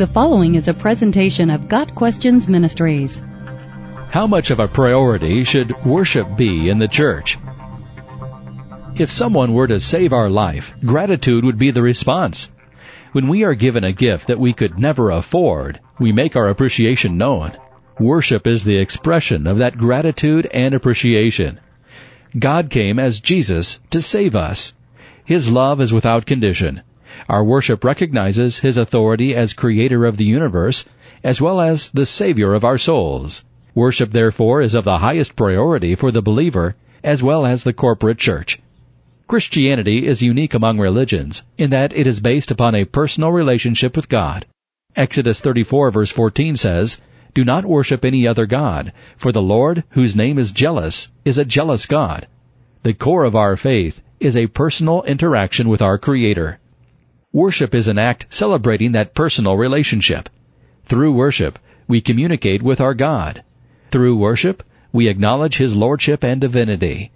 The following is a presentation of Got Questions Ministries. How much of a priority should worship be in the church? If someone were to save our life, gratitude would be the response. When we are given a gift that we could never afford, we make our appreciation known. Worship is the expression of that gratitude and appreciation. God came as Jesus to save us. His love is without condition. Our worship recognizes His authority as creator of the universe, as well as the Savior of our souls. Worship, therefore, is of the highest priority for the believer, as well as the corporate church. Christianity is unique among religions in that it is based upon a personal relationship with God. Exodus 34 verse 14 says, Do not worship any other God, for the Lord, whose name is jealous, is a jealous God. The core of our faith is a personal interaction with our Creator. Worship is an act celebrating that personal relationship. Through worship, we communicate with our God. Through worship, we acknowledge His Lordship and divinity.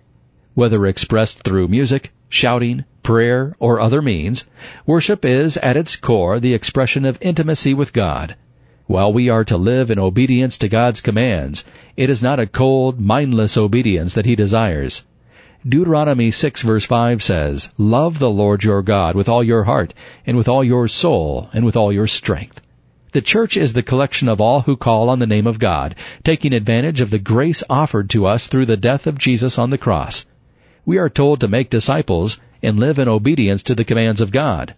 Whether expressed through music, shouting, prayer, or other means, worship is at its core the expression of intimacy with God. While we are to live in obedience to God's commands, it is not a cold, mindless obedience that He desires. Deuteronomy 6 verse 5 says, Love the Lord your God with all your heart, and with all your soul, and with all your strength. The church is the collection of all who call on the name of God, taking advantage of the grace offered to us through the death of Jesus on the cross. We are told to make disciples and live in obedience to the commands of God.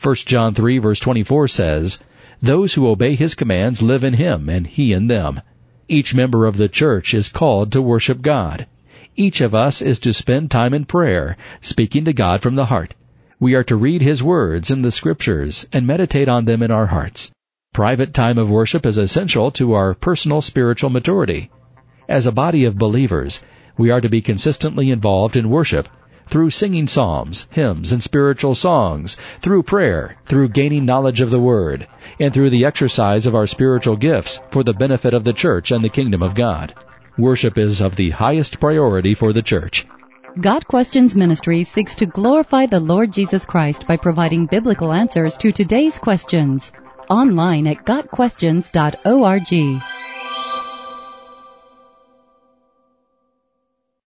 1 John 3 verse 24 says, Those who obey His commands live in Him, and He in them. Each member of the church is called to worship God. Each of us is to spend time in prayer, speaking to God from the heart. We are to read His words in the Scriptures and meditate on them in our hearts. Private time of worship is essential to our personal spiritual maturity. As a body of believers, we are to be consistently involved in worship through singing psalms, hymns, and spiritual songs, through prayer, through gaining knowledge of the Word, and through the exercise of our spiritual gifts for the benefit of the church and the kingdom of God. Worship is of the highest priority for the church. Got Questions Ministry seeks to glorify the Lord Jesus Christ by providing biblical answers to today's questions. Online at GotQuestions.org.